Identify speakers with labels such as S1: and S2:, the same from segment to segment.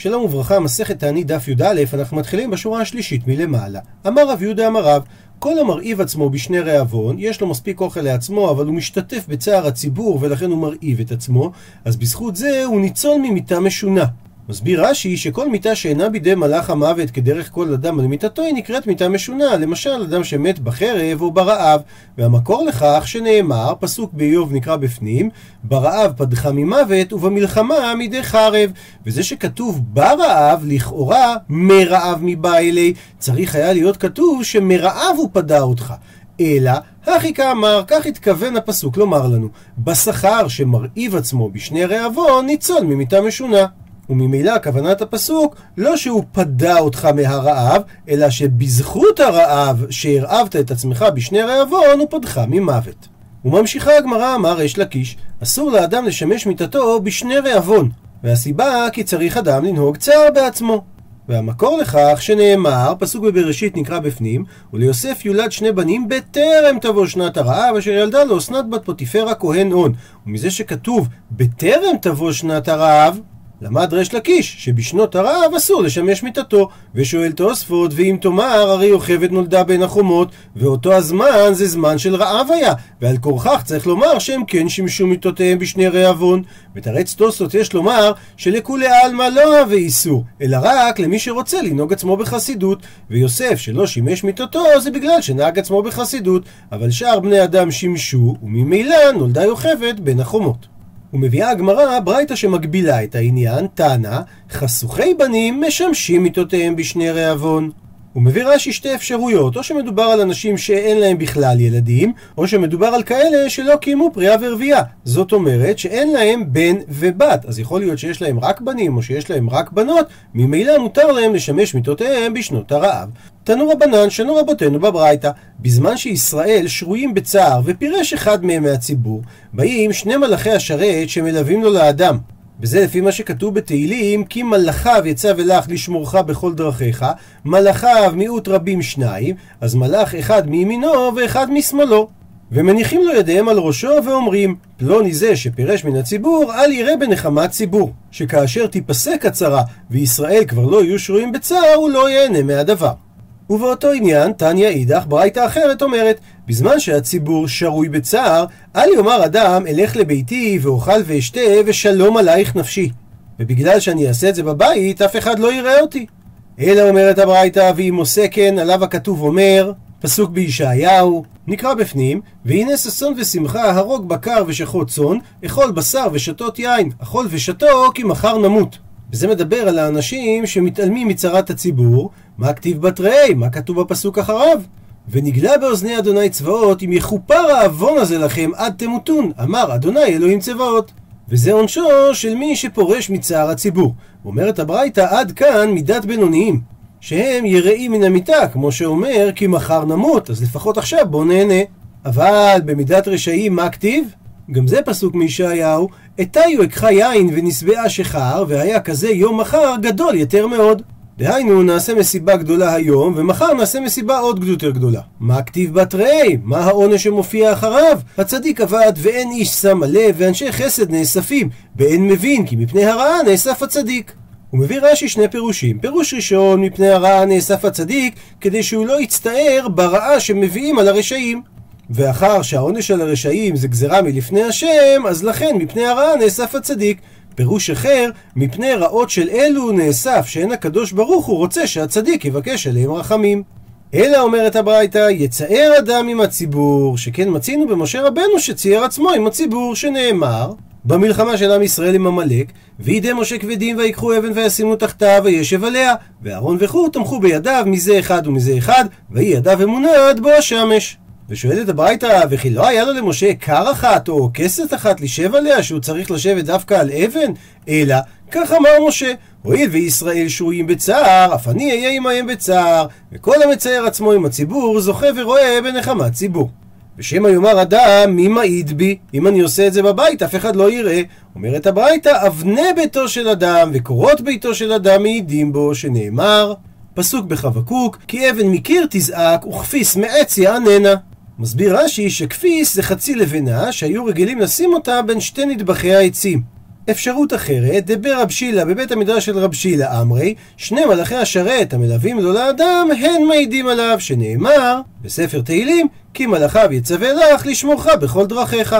S1: שלום וברכה, מסכת תענית דף י"א, אנחנו מתחילים בשורה השלישית מלמעלה. אמר רב יהודה אמר רב, כל המרעיב עצמו בשני רעבון, יש לו מספיק אוכל לעצמו, אבל הוא משתתף בצער הציבור ולכן הוא מרעיב את עצמו, אז בזכות זה הוא ניצול ממיתה משונה. מסביר רש"י שכל מיתה שאינה בידי מלאך המוות כדרך כל אדם על מיתתו היא נקראת מיתה משונה, למשל אדם שמת בחרב או ברעב, והמקור לכך שנאמר, פסוק באיוב נקרא בפנים, ברעב פדך ממוות ובמלחמה מידי חרב, וזה שכתוב ברעב, לכאורה מרעב מבא אלי, צריך היה להיות כתוב שמרעב הוא פדה אותך. אלא, הכי כאמר, כך התכוון הפסוק לומר לנו, בשכר שמרעיב עצמו בשני רעבון, ניצול ממיתה משונה. וממילא כוונת הפסוק לא שהוא פדה אותך מהרעב, אלא שבזכות הרעב שהרעבת את עצמך בשני רעבון, הוא פדך ממוות. וממשיכה הגמרא אמר ריש לקיש, אסור לאדם לשמש מיתתו בשני רעבון, והסיבה כי צריך אדם לנהוג צער בעצמו. והמקור לכך שנאמר, פסוק בבראשית נקרא בפנים, וליוסף יולד שני בנים בטרם תבוא שנת הרעב, אשר ילדה לו אסנת בת פוטיפרה כהן הון. ומזה שכתוב בטרם תבוא שנת הרעב, למד ריש לקיש שבשנות הרעב אסור לשמש מיתתו ושואל תוספות ואם תאמר הרי יוכבד נולדה בין החומות ואותו הזמן זה זמן של רעב היה ועל כורכך צריך לומר שהם כן שימשו מיתותיהם בשני רעבון. ותרץ תוספות יש לומר שלכולי עלמא לא אהבה איסור אלא רק למי שרוצה לנהוג עצמו בחסידות ויוסף שלא שימש מיתתו זה בגלל שנהג עצמו בחסידות אבל שאר בני אדם שימשו וממילא נולדה יוכבד בין החומות ומביאה הגמרא ברייתא שמגבילה את העניין, טענה, חסוכי בנים משמשים מיתותיהם בשני רעבון. הוא מביא רש"י שתי אפשרויות, או שמדובר על אנשים שאין להם בכלל ילדים, או שמדובר על כאלה שלא קיימו פריאה ורבייה. זאת אומרת שאין להם בן ובת, אז יכול להיות שיש להם רק בנים או שיש להם רק בנות, ממילא מותר להם לשמש מיתותיהם בשנות הרעב. תנו רבנן, שנו רבותינו בברייתא, בזמן שישראל שרויים בצער ופירש אחד מהם מהציבור, באים שני מלאכי השרת שמלווים לו לאדם. וזה לפי מה שכתוב בתהילים, כי מלאכיו יצא ולך לשמורך בכל דרכיך, מלאכיו מיעוט רבים שניים, אז מלאך אחד מימינו ואחד משמאלו. ומניחים לו ידיהם על ראשו ואומרים, פלוני זה שפירש מן הציבור, אל יראה בנחמת ציבור, שכאשר תיפסק הצרה וישראל כבר לא יהיו שרויים בצער, הוא לא ייהנה מהדבר. ובאותו עניין, תניא אידך, ברייתא אחרת אומרת, בזמן שהציבור שרוי בצער, אל יאמר אדם, אלך לביתי ואוכל ואשתה ושלום עלייך נפשי. ובגלל שאני אעשה את זה בבית, אף אחד לא יראה אותי. אלא אומרת הברייתא, ואם עושה כן, עליו הכתוב אומר, פסוק בישעיהו, נקרא בפנים, והנה ששון ושמחה, הרוג בקר ושחוט צאן, אכול בשר ושתות יין, אכול ושתו, כי מחר נמות. וזה מדבר על האנשים שמתעלמים מצרת הציבור, מה כתיב בתרי, מה כתוב בפסוק אחריו? ונגלה באוזני אדוני צבאות, אם יכופר העוון הזה לכם עד תמותון, אמר אדוני אלוהים צבאות. וזה עונשו של מי שפורש מצער הציבור. אומרת הברייתא עד כאן מידת בינוניים, שהם יראים מן המיטה, כמו שאומר כי מחר נמות, אז לפחות עכשיו בוא נהנה. אבל במידת רשעים מה כתיב? גם זה פסוק מישעיהו, אתיו אקחה יין ונשבעה שחר, והיה כזה יום מחר גדול יותר מאוד. דהיינו, נעשה מסיבה גדולה היום, ומחר נעשה מסיבה עוד יותר גדולה. מה כתיב בתרי? מה העונש שמופיע אחריו? הצדיק עבד ואין איש שם הלב, ואנשי חסד נאספים, באין מבין, כי מפני הרעה נאסף הצדיק. הוא מביא רש"י שני פירושים. פירוש ראשון, מפני הרעה נאסף הצדיק, כדי שהוא לא יצטער ברעה שמביאים על הרשעים. ואחר שהעונש על הרשעים זה גזרה מלפני השם, אז לכן מפני הרעה נאסף הצדיק. פירוש אחר, מפני רעות של אלו נאסף שאין הקדוש ברוך הוא רוצה שהצדיק יבקש עליהם רחמים. אלא אומרת הברייתא, יצער אדם עם הציבור, שכן מצינו במשה רבנו שצייר עצמו עם הציבור, שנאמר במלחמה של עם ישראל עם עמלק, וידי משה כבדים ויקחו אבן וישימו תחתיו וישב עליה, ואהרון וחור תמכו בידיו מזה אחד ומזה אחד, ויהי ידיו אמונה עד בוא השמש. ושואלת הברייתא, וכי לא היה לו למשה כר אחת או כסת אחת לשב עליה, שהוא צריך לשבת דווקא על אבן? אלא, כך אמר משה, הואיל וישראל שרויים בצער, אף אני אהיה עמהם בצער, וכל המצייר עצמו עם הציבור, זוכה ורואה בנחמת ציבור. ושמא יאמר אדם, מי מעיד בי? אם אני עושה את זה בבית, אף אחד לא יראה. אומרת הברייתא, אבני ביתו של אדם וקורות ביתו של אדם מעידים בו, שנאמר, פסוק בחבקוק, כי אבן מקיר תזעק וכפיס מעץ יעננה. מסביר רש"י שכפיס זה חצי לבנה שהיו רגילים לשים אותה בין שתי נדבכי העצים. אפשרות אחרת, דבר רב שילה בבית המדרש של רב שילה אמרי, שני מלאכי השרת המלווים לו לאדם, הן מעידים עליו, שנאמר בספר תהילים, כי מלאכיו יצווה לך לשמורך בכל דרכיך.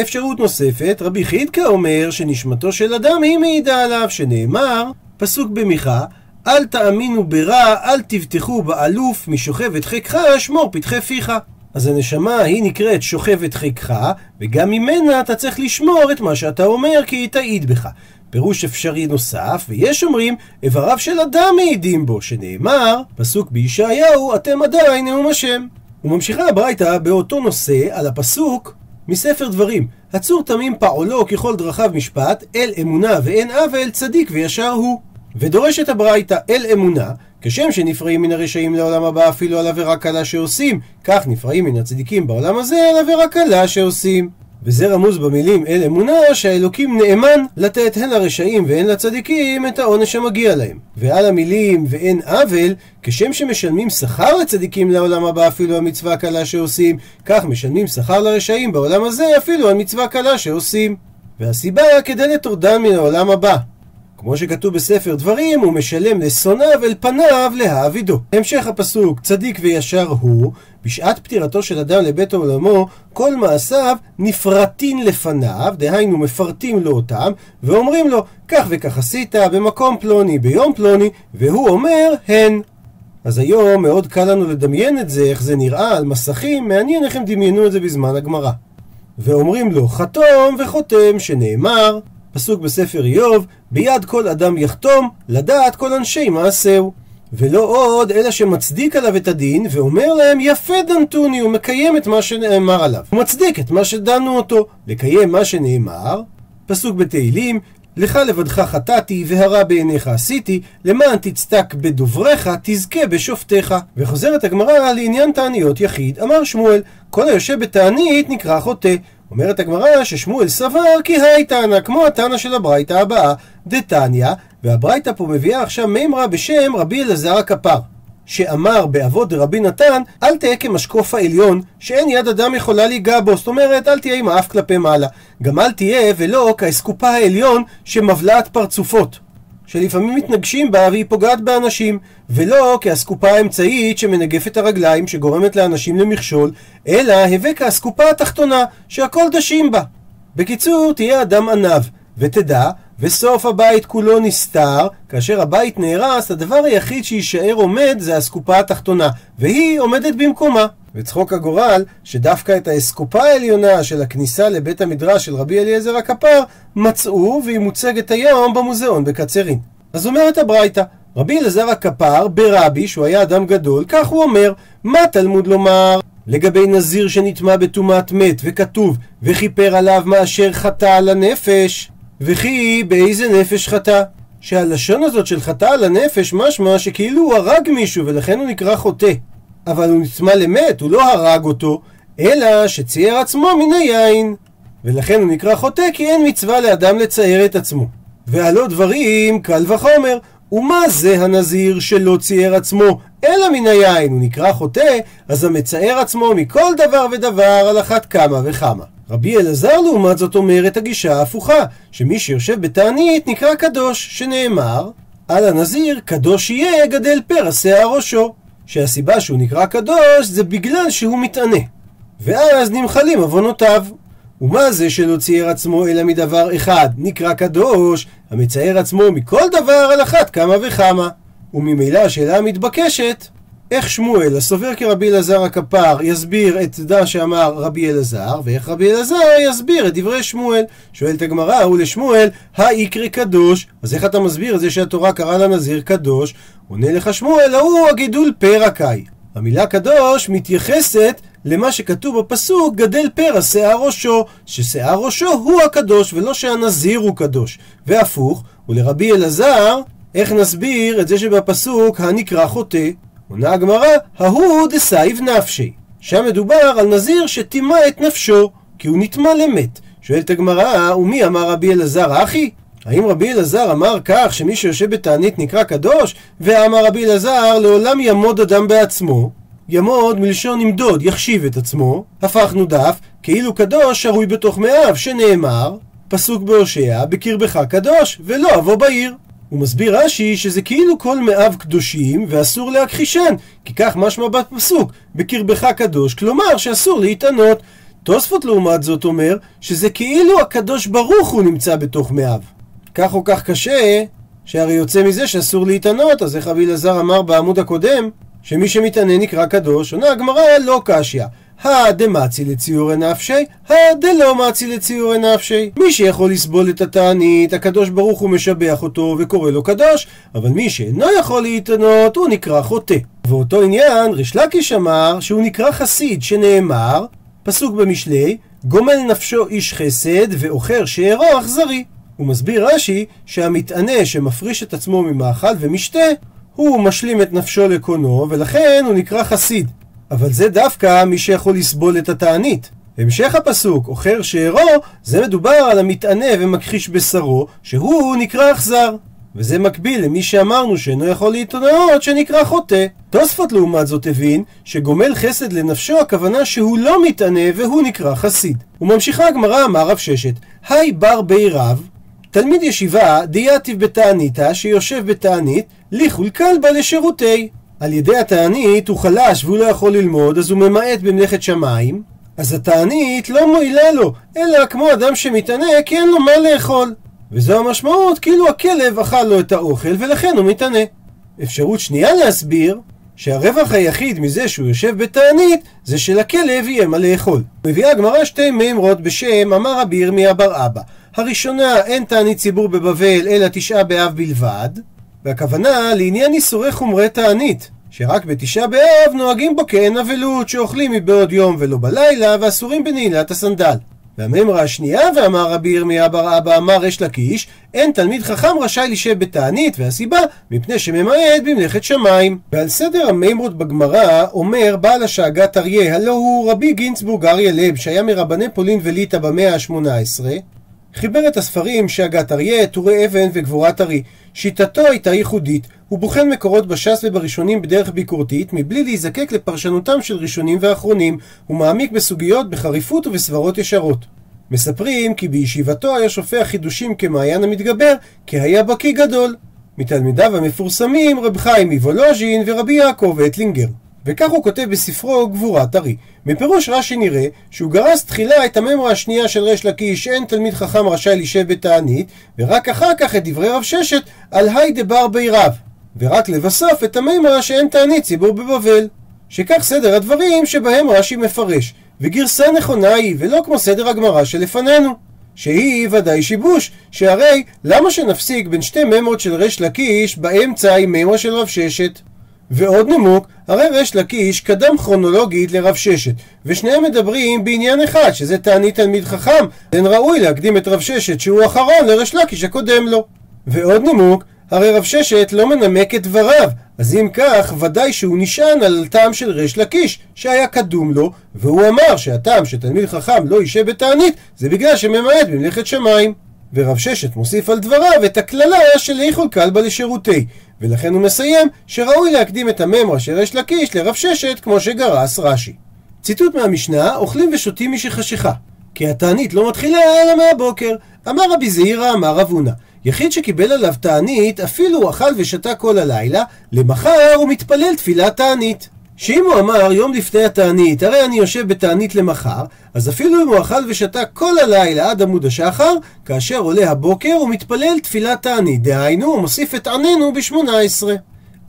S1: אפשרות נוספת, רבי חידקה אומר שנשמתו של אדם היא מעידה עליו, שנאמר, פסוק במיכה, אל תאמינו ברע, אל תבטחו באלוף, משוכבת חיקך, שמור פתחי פיך. אז הנשמה היא נקראת שוכבת חיקך, וגם ממנה אתה צריך לשמור את מה שאתה אומר, כי היא תעיד בך. פירוש אפשרי נוסף, ויש אומרים, איבריו של אדם מעידים בו, שנאמר, פסוק בישעיהו, אתם עדיין נאום השם. וממשיכה הברייתא באותו נושא על הפסוק מספר דברים, הצור תמים פעולו ככל דרכיו משפט, אל אמונה ואין עוול, צדיק וישר הוא. ודורשת הברייתא אל אמונה, כשם שנפרעים מן הרשעים לעולם הבא אפילו על עבירה קלה שעושים, כך נפרעים מן הצדיקים בעולם הזה על עבירה קלה שעושים. וזה רמוז במילים אל אמונה שהאלוקים נאמן לתת הן לרשעים והן לצדיקים את העונש המגיע להם. ועל המילים ואין עוול, כשם שמשלמים שכר לצדיקים לעולם הבא אפילו על מצווה קלה שעושים, כך משלמים שכר לרשעים בעולם הזה אפילו על מצווה קלה שעושים. והסיבה כדי לטורדן מן העולם הבא. כמו שכתוב בספר דברים, הוא משלם לשונאיו אל פניו להעבידו. המשך הפסוק, צדיק וישר הוא, בשעת פטירתו של אדם לבית עולמו, כל מעשיו נפרטין לפניו, דהיינו מפרטים לו אותם, ואומרים לו, כך וכך עשית במקום פלוני, ביום פלוני, והוא אומר, הן. אז היום מאוד קל לנו לדמיין את זה, איך זה נראה על מסכים, מעניין איך הם דמיינו את זה בזמן הגמרא. ואומרים לו, חתום וחותם, שנאמר, פסוק בספר איוב, ביד כל אדם יחתום, לדעת כל אנשי מעשהו. ולא עוד, אלא שמצדיק עליו את הדין, ואומר להם, יפה דנתוני, הוא מקיים את מה שנאמר עליו. הוא מצדיק את מה שדנו אותו, לקיים מה שנאמר. פסוק בתהילים, לך לבדך חטאתי, והרע בעיניך עשיתי, למען תצדק בדובריך, תזכה בשופטיך. וחוזרת הגמרא לעניין תעניות יחיד, אמר שמואל, כל היושב בתענית נקרא חוטא. אומרת הגמרא ששמואל סבר כי היי תנא, כמו התנא של הברייתא הבאה, דתניא, והברייתא פה מביאה עכשיו מימרא בשם רבי אלעזר הכפר. שאמר באבות דרבי נתן, אל תהיה כמשקוף העליון, שאין יד אדם יכולה להיגע בו. זאת אומרת, אל תהיה עם האף כלפי מעלה. גם אל תהיה ולא כאסקופה העליון שמבלעת פרצופות. שלפעמים מתנגשים בה והיא פוגעת באנשים, ולא כאסקופה האמצעית שמנגפת הרגליים שגורמת לאנשים למכשול, אלא הווה כאסקופה התחתונה שהכל דשים בה. בקיצור, תהיה אדם עניו, ותדע, וסוף הבית כולו נסתר, כאשר הבית נהרס, הדבר היחיד שיישאר עומד זה האסקופה התחתונה, והיא עומדת במקומה. וצחוק הגורל, שדווקא את האסקופה העליונה של הכניסה לבית המדרש של רבי אליעזר הכפר, מצאו והיא מוצגת היום במוזיאון בקצרין. אז אומרת הברייתא, רבי אלעזר הכפר ברבי, שהוא היה אדם גדול, כך הוא אומר, מה תלמוד לומר? לגבי נזיר שנטמע בטומאת מת, וכתוב, וכיפר עליו מאשר חטא על הנפש, וכי באיזה נפש חטא? שהלשון הזאת של חטא על הנפש משמע שכאילו הוא הרג מישהו ולכן הוא נקרא חוטא. אבל הוא נצמא למת, הוא לא הרג אותו, אלא שצייר עצמו מן היין. ולכן הוא נקרא חוטא כי אין מצווה לאדם לצייר את עצמו. והלא דברים, קל וחומר, ומה זה הנזיר שלא צייר עצמו אלא מן היין, הוא נקרא חוטא, אז המצער עצמו מכל דבר ודבר על אחת כמה וכמה. רבי אלעזר לעומת זאת אומר את הגישה ההפוכה, שמי שיושב בתענית נקרא קדוש, שנאמר, על הנזיר קדוש יהיה גדל פרע שיער ראשו. שהסיבה שהוא נקרא קדוש זה בגלל שהוא מתענה. ואז נמחלים עוונותיו. ומה זה שלא צייר עצמו אלא מדבר אחד, נקרא קדוש, המצייר עצמו מכל דבר על אחת כמה וכמה. וממילא השאלה המתבקשת, איך שמואל, הסובר כרבי אלעזר הכפר, יסביר את דע שאמר רבי אלעזר, ואיך רבי אלעזר יסביר את דברי שמואל. שואלת הגמרא, הוא לשמואל, היקרא קדוש, אז איך אתה מסביר את זה שהתורה קראה לנזיר קדוש? עונה לך שמואל, ההוא הגידול פרע קאי. המילה קדוש מתייחסת למה שכתוב בפסוק, גדל פרע שיער ראשו, ששיער ראשו הוא הקדוש, ולא שהנזיר הוא קדוש. והפוך, ולרבי אלעזר, איך נסביר את זה שבפסוק הנקרא חוטא? עונה הגמרא, ההוא דסאיב נפשיה. שם מדובר על נזיר שטימא את נפשו, כי הוא נטמא למת. שואלת הגמרא, ומי אמר רבי אלעזר הכי? האם רבי אלעזר אמר כך שמי שיושב בתענית נקרא קדוש? והאמר רבי אלעזר, לעולם ימוד אדם עצמו. ימוד מלשון ימדוד, יחשיב את עצמו. הפכנו דף, כאילו קדוש שרוי בתוך מעיו, שנאמר, פסוק בהושע, בקרבך קדוש, ולא אבוא בעיר. הוא מסביר רש"י שזה כאילו כל מאב קדושים ואסור להכחישן, כי כך משמע בפסוק, בקרבך קדוש, כלומר שאסור להתענות. תוספות לעומת זאת אומר שזה כאילו הקדוש ברוך הוא נמצא בתוך מאב. כך או כך קשה, שהרי יוצא מזה שאסור להתענות, אז איך רבי אלעזר אמר בעמוד הקודם, שמי שמתענה נקרא קדוש, עונה הגמרא לא קשיא. הדמצי לציורי נפשי, הדלא מצי לציורי נפשי. מי שיכול לסבול את התענית, הקדוש ברוך הוא משבח אותו וקורא לו קדוש, אבל מי שאינו יכול להתענות, הוא נקרא חוטא. ואותו עניין, ריש לקיש אמר שהוא נקרא חסיד, שנאמר, פסוק במשלי, גומל נפשו איש חסד ועוכר שארו אכזרי. הוא מסביר רש"י שהמתענה שמפריש את עצמו ממאכל ומשתה, הוא משלים את נפשו לקונו, ולכן הוא נקרא חסיד. אבל זה דווקא מי שיכול לסבול את התענית. המשך הפסוק, עוכר שארו, זה מדובר על המתענה ומכחיש בשרו, שהוא נקרא אכזר. וזה מקביל למי שאמרנו שאינו יכול להתענות, שנקרא חוטא. תוספות לעומת זאת הבין שגומל חסד לנפשו הכוונה שהוא לא מתענה והוא נקרא חסיד. וממשיכה הגמרא אמר רב ששת, היי בר בי רב, תלמיד ישיבה דייתיב בתעניתא שיושב בתענית, ליכול כלבה לשירותי. על ידי התענית הוא חלש והוא לא יכול ללמוד, אז הוא ממעט במלאכת שמיים, אז התענית לא מועילה לו, אלא כמו אדם שמתענה כי אין לו מה לאכול. וזו המשמעות, כאילו הכלב אכל לו את האוכל ולכן הוא מתענה. אפשרות שנייה להסביר, שהרווח היחיד מזה שהוא יושב בתענית, זה שלכלב יהיה מה לאכול. מביאה הגמרא שתי מימרות בשם אמר רבי ירמיה בר אבא. הראשונה, אין תענית ציבור בבבל אלא תשעה באב בלבד, והכוונה לעניין איסורי חומרי תענית, שרק בתשעה באב נוהגים בו כאין אבלות, שאוכלים מבעוד יום ולא בלילה, ואסורים בנעילת הסנדל. והמימרה השנייה, ואמר רבי ירמיה בר אבא אמר ריש לקיש, אין תלמיד חכם רשאי לשב בתענית, והסיבה, מפני שממעט במלאכת שמיים. ועל סדר המימרות בגמרא, אומר בעל השאגת אריה, הלא הוא רבי גינצבורג אריה לב, שהיה מרבני פולין וליטא במאה ה-18, חיבר את הספרים שאגת אריה, טורי אבן וגבורת ארי. שיטתו הייתה ייחודית, הוא בוחן מקורות בש"ס ובראשונים בדרך ביקורתית, מבלי להיזקק לפרשנותם של ראשונים ואחרונים, הוא מעמיק בסוגיות בחריפות ובסברות ישרות. מספרים כי בישיבתו היה שופע חידושים כמעיין המתגבר, כי היה בקיא גדול. מתלמידיו המפורסמים רב חיים מוולוז'ין ורבי יעקב אטלינגר. וכך הוא כותב בספרו גבורת ארי. מפירוש רש"י נראה שהוא גרס תחילה את הממרה השנייה של ריש לקיש אין תלמיד חכם רשאי לשב בתענית ורק אחר כך את דברי רב ששת על היי דבר בי רב ורק לבסוף את הממרה שאין תענית ציבור בבבל שכך סדר הדברים שבהם רש"י מפרש וגרסה נכונה היא ולא כמו סדר הגמרא שלפנינו שהיא ודאי שיבוש, שהרי למה שנפסיק בין שתי ממרות של ריש לקיש באמצע עם ממרה של רב ששת? ועוד נימוק, הרי ריש לקיש קדם כרונולוגית לרב ששת, ושניהם מדברים בעניין אחד, שזה תענית תלמיד חכם, אין ראוי להקדים את רב ששת שהוא אחרון לריש לקיש הקודם לו. ועוד נימוק, הרי רב ששת לא מנמק את דבריו, אז אם כך, ודאי שהוא נשען על טעם של ריש לקיש, שהיה קדום לו, והוא אמר שהטעם שתלמיד חכם לא יישב בתענית, זה בגלל שממעט במלאכת שמיים. ורב ששת מוסיף על דבריו את הקללה של איכול כלבה לשירותי, ולכן הוא מסיים שראוי להקדים את הממרה של ריש לקיש לרב ששת כמו שגרס רש"י. ציטוט מהמשנה, אוכלים ושותים משחשיכה. כי התענית לא מתחילה אלא מהבוקר. אמר רבי זעירא, אמר רב הונא. יחיד שקיבל עליו תענית, אפילו אכל ושתה כל הלילה, למחר הוא מתפלל תפילת תענית. שאם הוא אמר יום לפני התענית, הרי אני יושב בתענית למחר, אז אפילו אם הוא אכל ושתה כל הלילה עד עמוד השחר, כאשר עולה הבוקר הוא מתפלל תפילת תענית, דהיינו הוא מוסיף את עננו ב-18.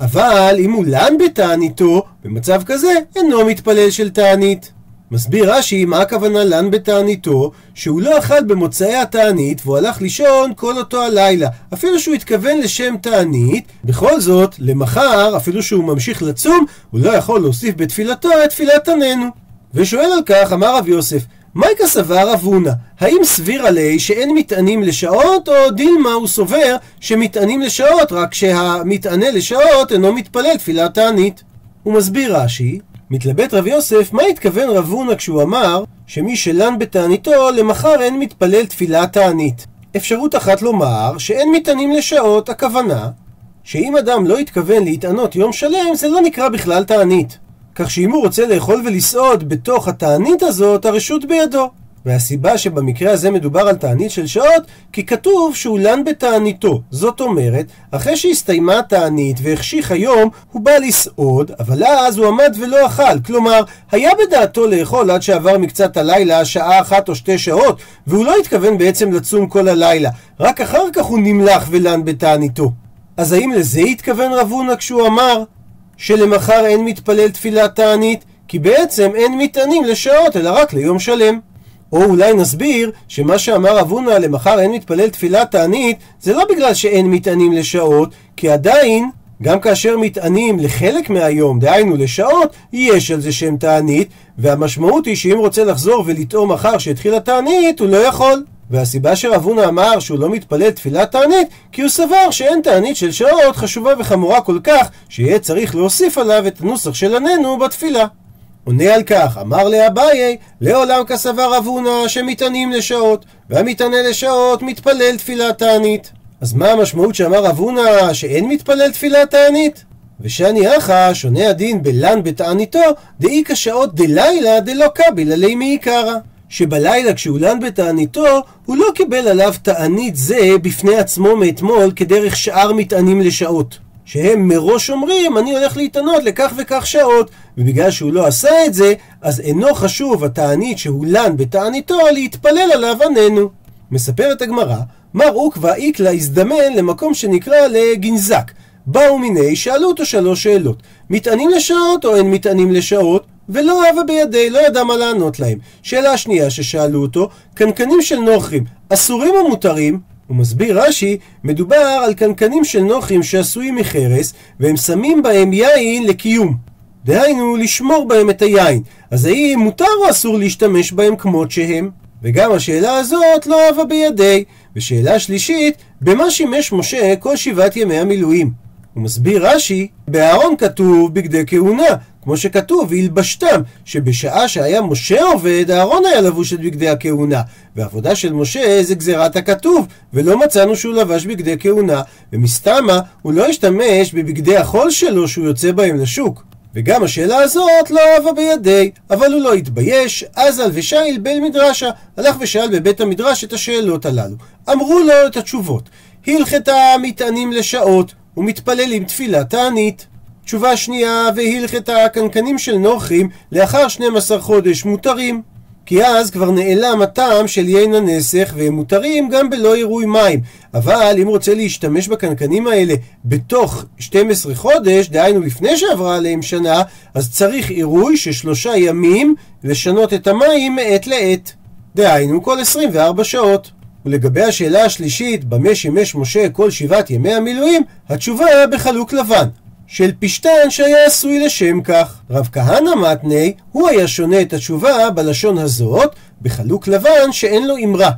S1: אבל אם הוא לן בתעניתו, במצב כזה אינו מתפלל של תענית. מסביר רש"י מה הכוונה לן בתעניתו, שהוא לא אכל במוצאי התענית והוא הלך לישון כל אותו הלילה. אפילו שהוא התכוון לשם תענית, בכל זאת, למחר, אפילו שהוא ממשיך לצום, הוא לא יכול להוסיף בתפילתו את תפילת עננו. ושואל על כך, אמר רב יוסף, מייקה סבר רב הונא, האם סביר עלי שאין מטענים לשעות, או דילמה הוא סובר שמטענים לשעות, רק שהמטענה לשעות אינו מתפלל תפילת תענית? הוא מסביר רש"י, מתלבט רב יוסף, מה התכוון רב הונא כשהוא אמר שמי שלן בתעניתו, למחר אין מתפלל תפילת תענית? אפשרות אחת לומר שאין מטענים לשעות, הכוונה שאם אדם לא התכוון להתענות יום שלם, זה לא נקרא בכלל תענית. כך שאם הוא רוצה לאכול ולסעוד בתוך התענית הזאת, הרשות בידו. והסיבה שבמקרה הזה מדובר על תענית של שעות, כי כתוב שהוא לן בתעניתו. זאת אומרת, אחרי שהסתיימה התענית והחשיך היום, הוא בא לסעוד, אבל אז הוא עמד ולא אכל. כלומר, היה בדעתו לאכול עד שעבר מקצת הלילה, שעה אחת או שתי שעות, והוא לא התכוון בעצם לצום כל הלילה. רק אחר כך הוא נמלח ולן בתעניתו. אז האם לזה התכוון רב הונא כשהוא אמר שלמחר אין מתפלל תפילת תענית? כי בעצם אין מטענים לשעות, אלא רק ליום שלם. או אולי נסביר שמה שאמר רב הונא למחר אין מתפלל תפילת תענית, זה לא בגלל שאין מטענים לשעות, כי עדיין, גם כאשר מטענים לחלק מהיום, דהיינו לשעות, יש על זה שם תענית, והמשמעות היא שאם רוצה לחזור ולטעום מחר שהתחילה תענית, הוא לא יכול. והסיבה שרב הונא אמר שהוא לא מתפלל תפילת תענית, כי הוא סבר שאין תענית של שעות חשובה וחמורה כל כך, שיהיה צריך להוסיף עליו את הנוסח של עננו בתפילה. עונה על כך, אמר לאביי, לעולם כסבר רב הונא שמטענים לשעות, והמטענה לשעות מתפלל תפילת תענית. אז מה המשמעות שאמר רב הונא שאין מתפלל תפילת תענית? ושאני אחא שונה הדין בלן בתעניתו, דאי כשעות דלילה דלא קביל עלי מעיקרא. שבלילה כשהוא לן בתעניתו, הוא לא קיבל עליו תענית זה בפני עצמו מאתמול כדרך שאר מטענים לשעות. שהם מראש אומרים, אני הולך להתענות לכך וכך שעות, ובגלל שהוא לא עשה את זה, אז אינו חשוב התענית שהוא לן בתעניתו להתפלל עליו עננו. מספרת הגמרא, מר עוקבא איקלה הזדמן למקום שנקרא לגנזק. באו מיני, שאלו אותו שלוש שאלות. מטענים לשעות או אין מטענים לשעות? ולא אהבה בידי, לא ידע מה לענות להם. שאלה שנייה ששאלו אותו, קנקנים של נוכרים, אסורים או מותרים? הוא מסביר רש"י, מדובר על קנקנים של נוכרים שעשויים מחרס, והם שמים בהם יין לקיום. דהיינו, לשמור בהם את היין. אז האם מותר או אסור להשתמש בהם כמות שהם? וגם השאלה הזאת לא אהבה בידי. ושאלה שלישית, במה שימש משה כל שבעת ימי המילואים? הוא מסביר רש"י, באהרון כתוב בגדי כהונה, כמו שכתוב, והלבשתם, שבשעה שהיה משה עובד, אהרון היה לבוש את בגדי הכהונה. ועבודה של משה זה גזירת הכתוב, ולא מצאנו שהוא לבש בגדי כהונה, ומסתמה הוא לא השתמש בבגדי החול שלו שהוא יוצא בהם לשוק. וגם השאלה הזאת לא אהבה בידי, אבל הוא לא התבייש, אזל ושאל בל מדרשה, הלך ושאל בבית המדרש את השאלות הללו. אמרו לו את התשובות, הלכתה מטענים לשעות, ומתפללים תפילת תענית. תשובה שנייה, והלכתה הקנקנים של נוחים לאחר 12 חודש מותרים. כי אז כבר נעלם הטעם של יין הנסך והם מותרים גם בלא עירוי מים. אבל אם רוצה להשתמש בקנקנים האלה בתוך 12 חודש, דהיינו לפני שעברה עליהם שנה, אז צריך עירוי של שלושה ימים לשנות את המים מעת לעת. דהיינו כל 24 שעות. ולגבי השאלה השלישית, במה שימש משה כל שבעת ימי המילואים, התשובה בחלוק לבן. של פשטן שהיה עשוי לשם כך. רב כהנא מתני, הוא היה שונה את התשובה בלשון הזאת, בחלוק לבן שאין לו אמרה.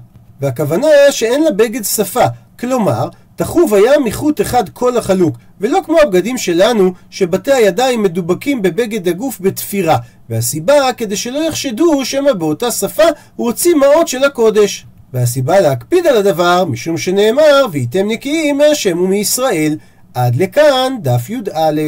S1: והכוונה שאין לה בגד שפה, כלומר, תחוב היה מחוט אחד כל החלוק, ולא כמו הבגדים שלנו, שבתי הידיים מדובקים בבגד הגוף בתפירה, והסיבה כדי שלא יחשדו שמא באותה שפה הוא הוציא מעות של הקודש. והסיבה להקפיד על הדבר, משום שנאמר, והייתם נקיים מהשם ומישראל. עד לכאן דף י"א.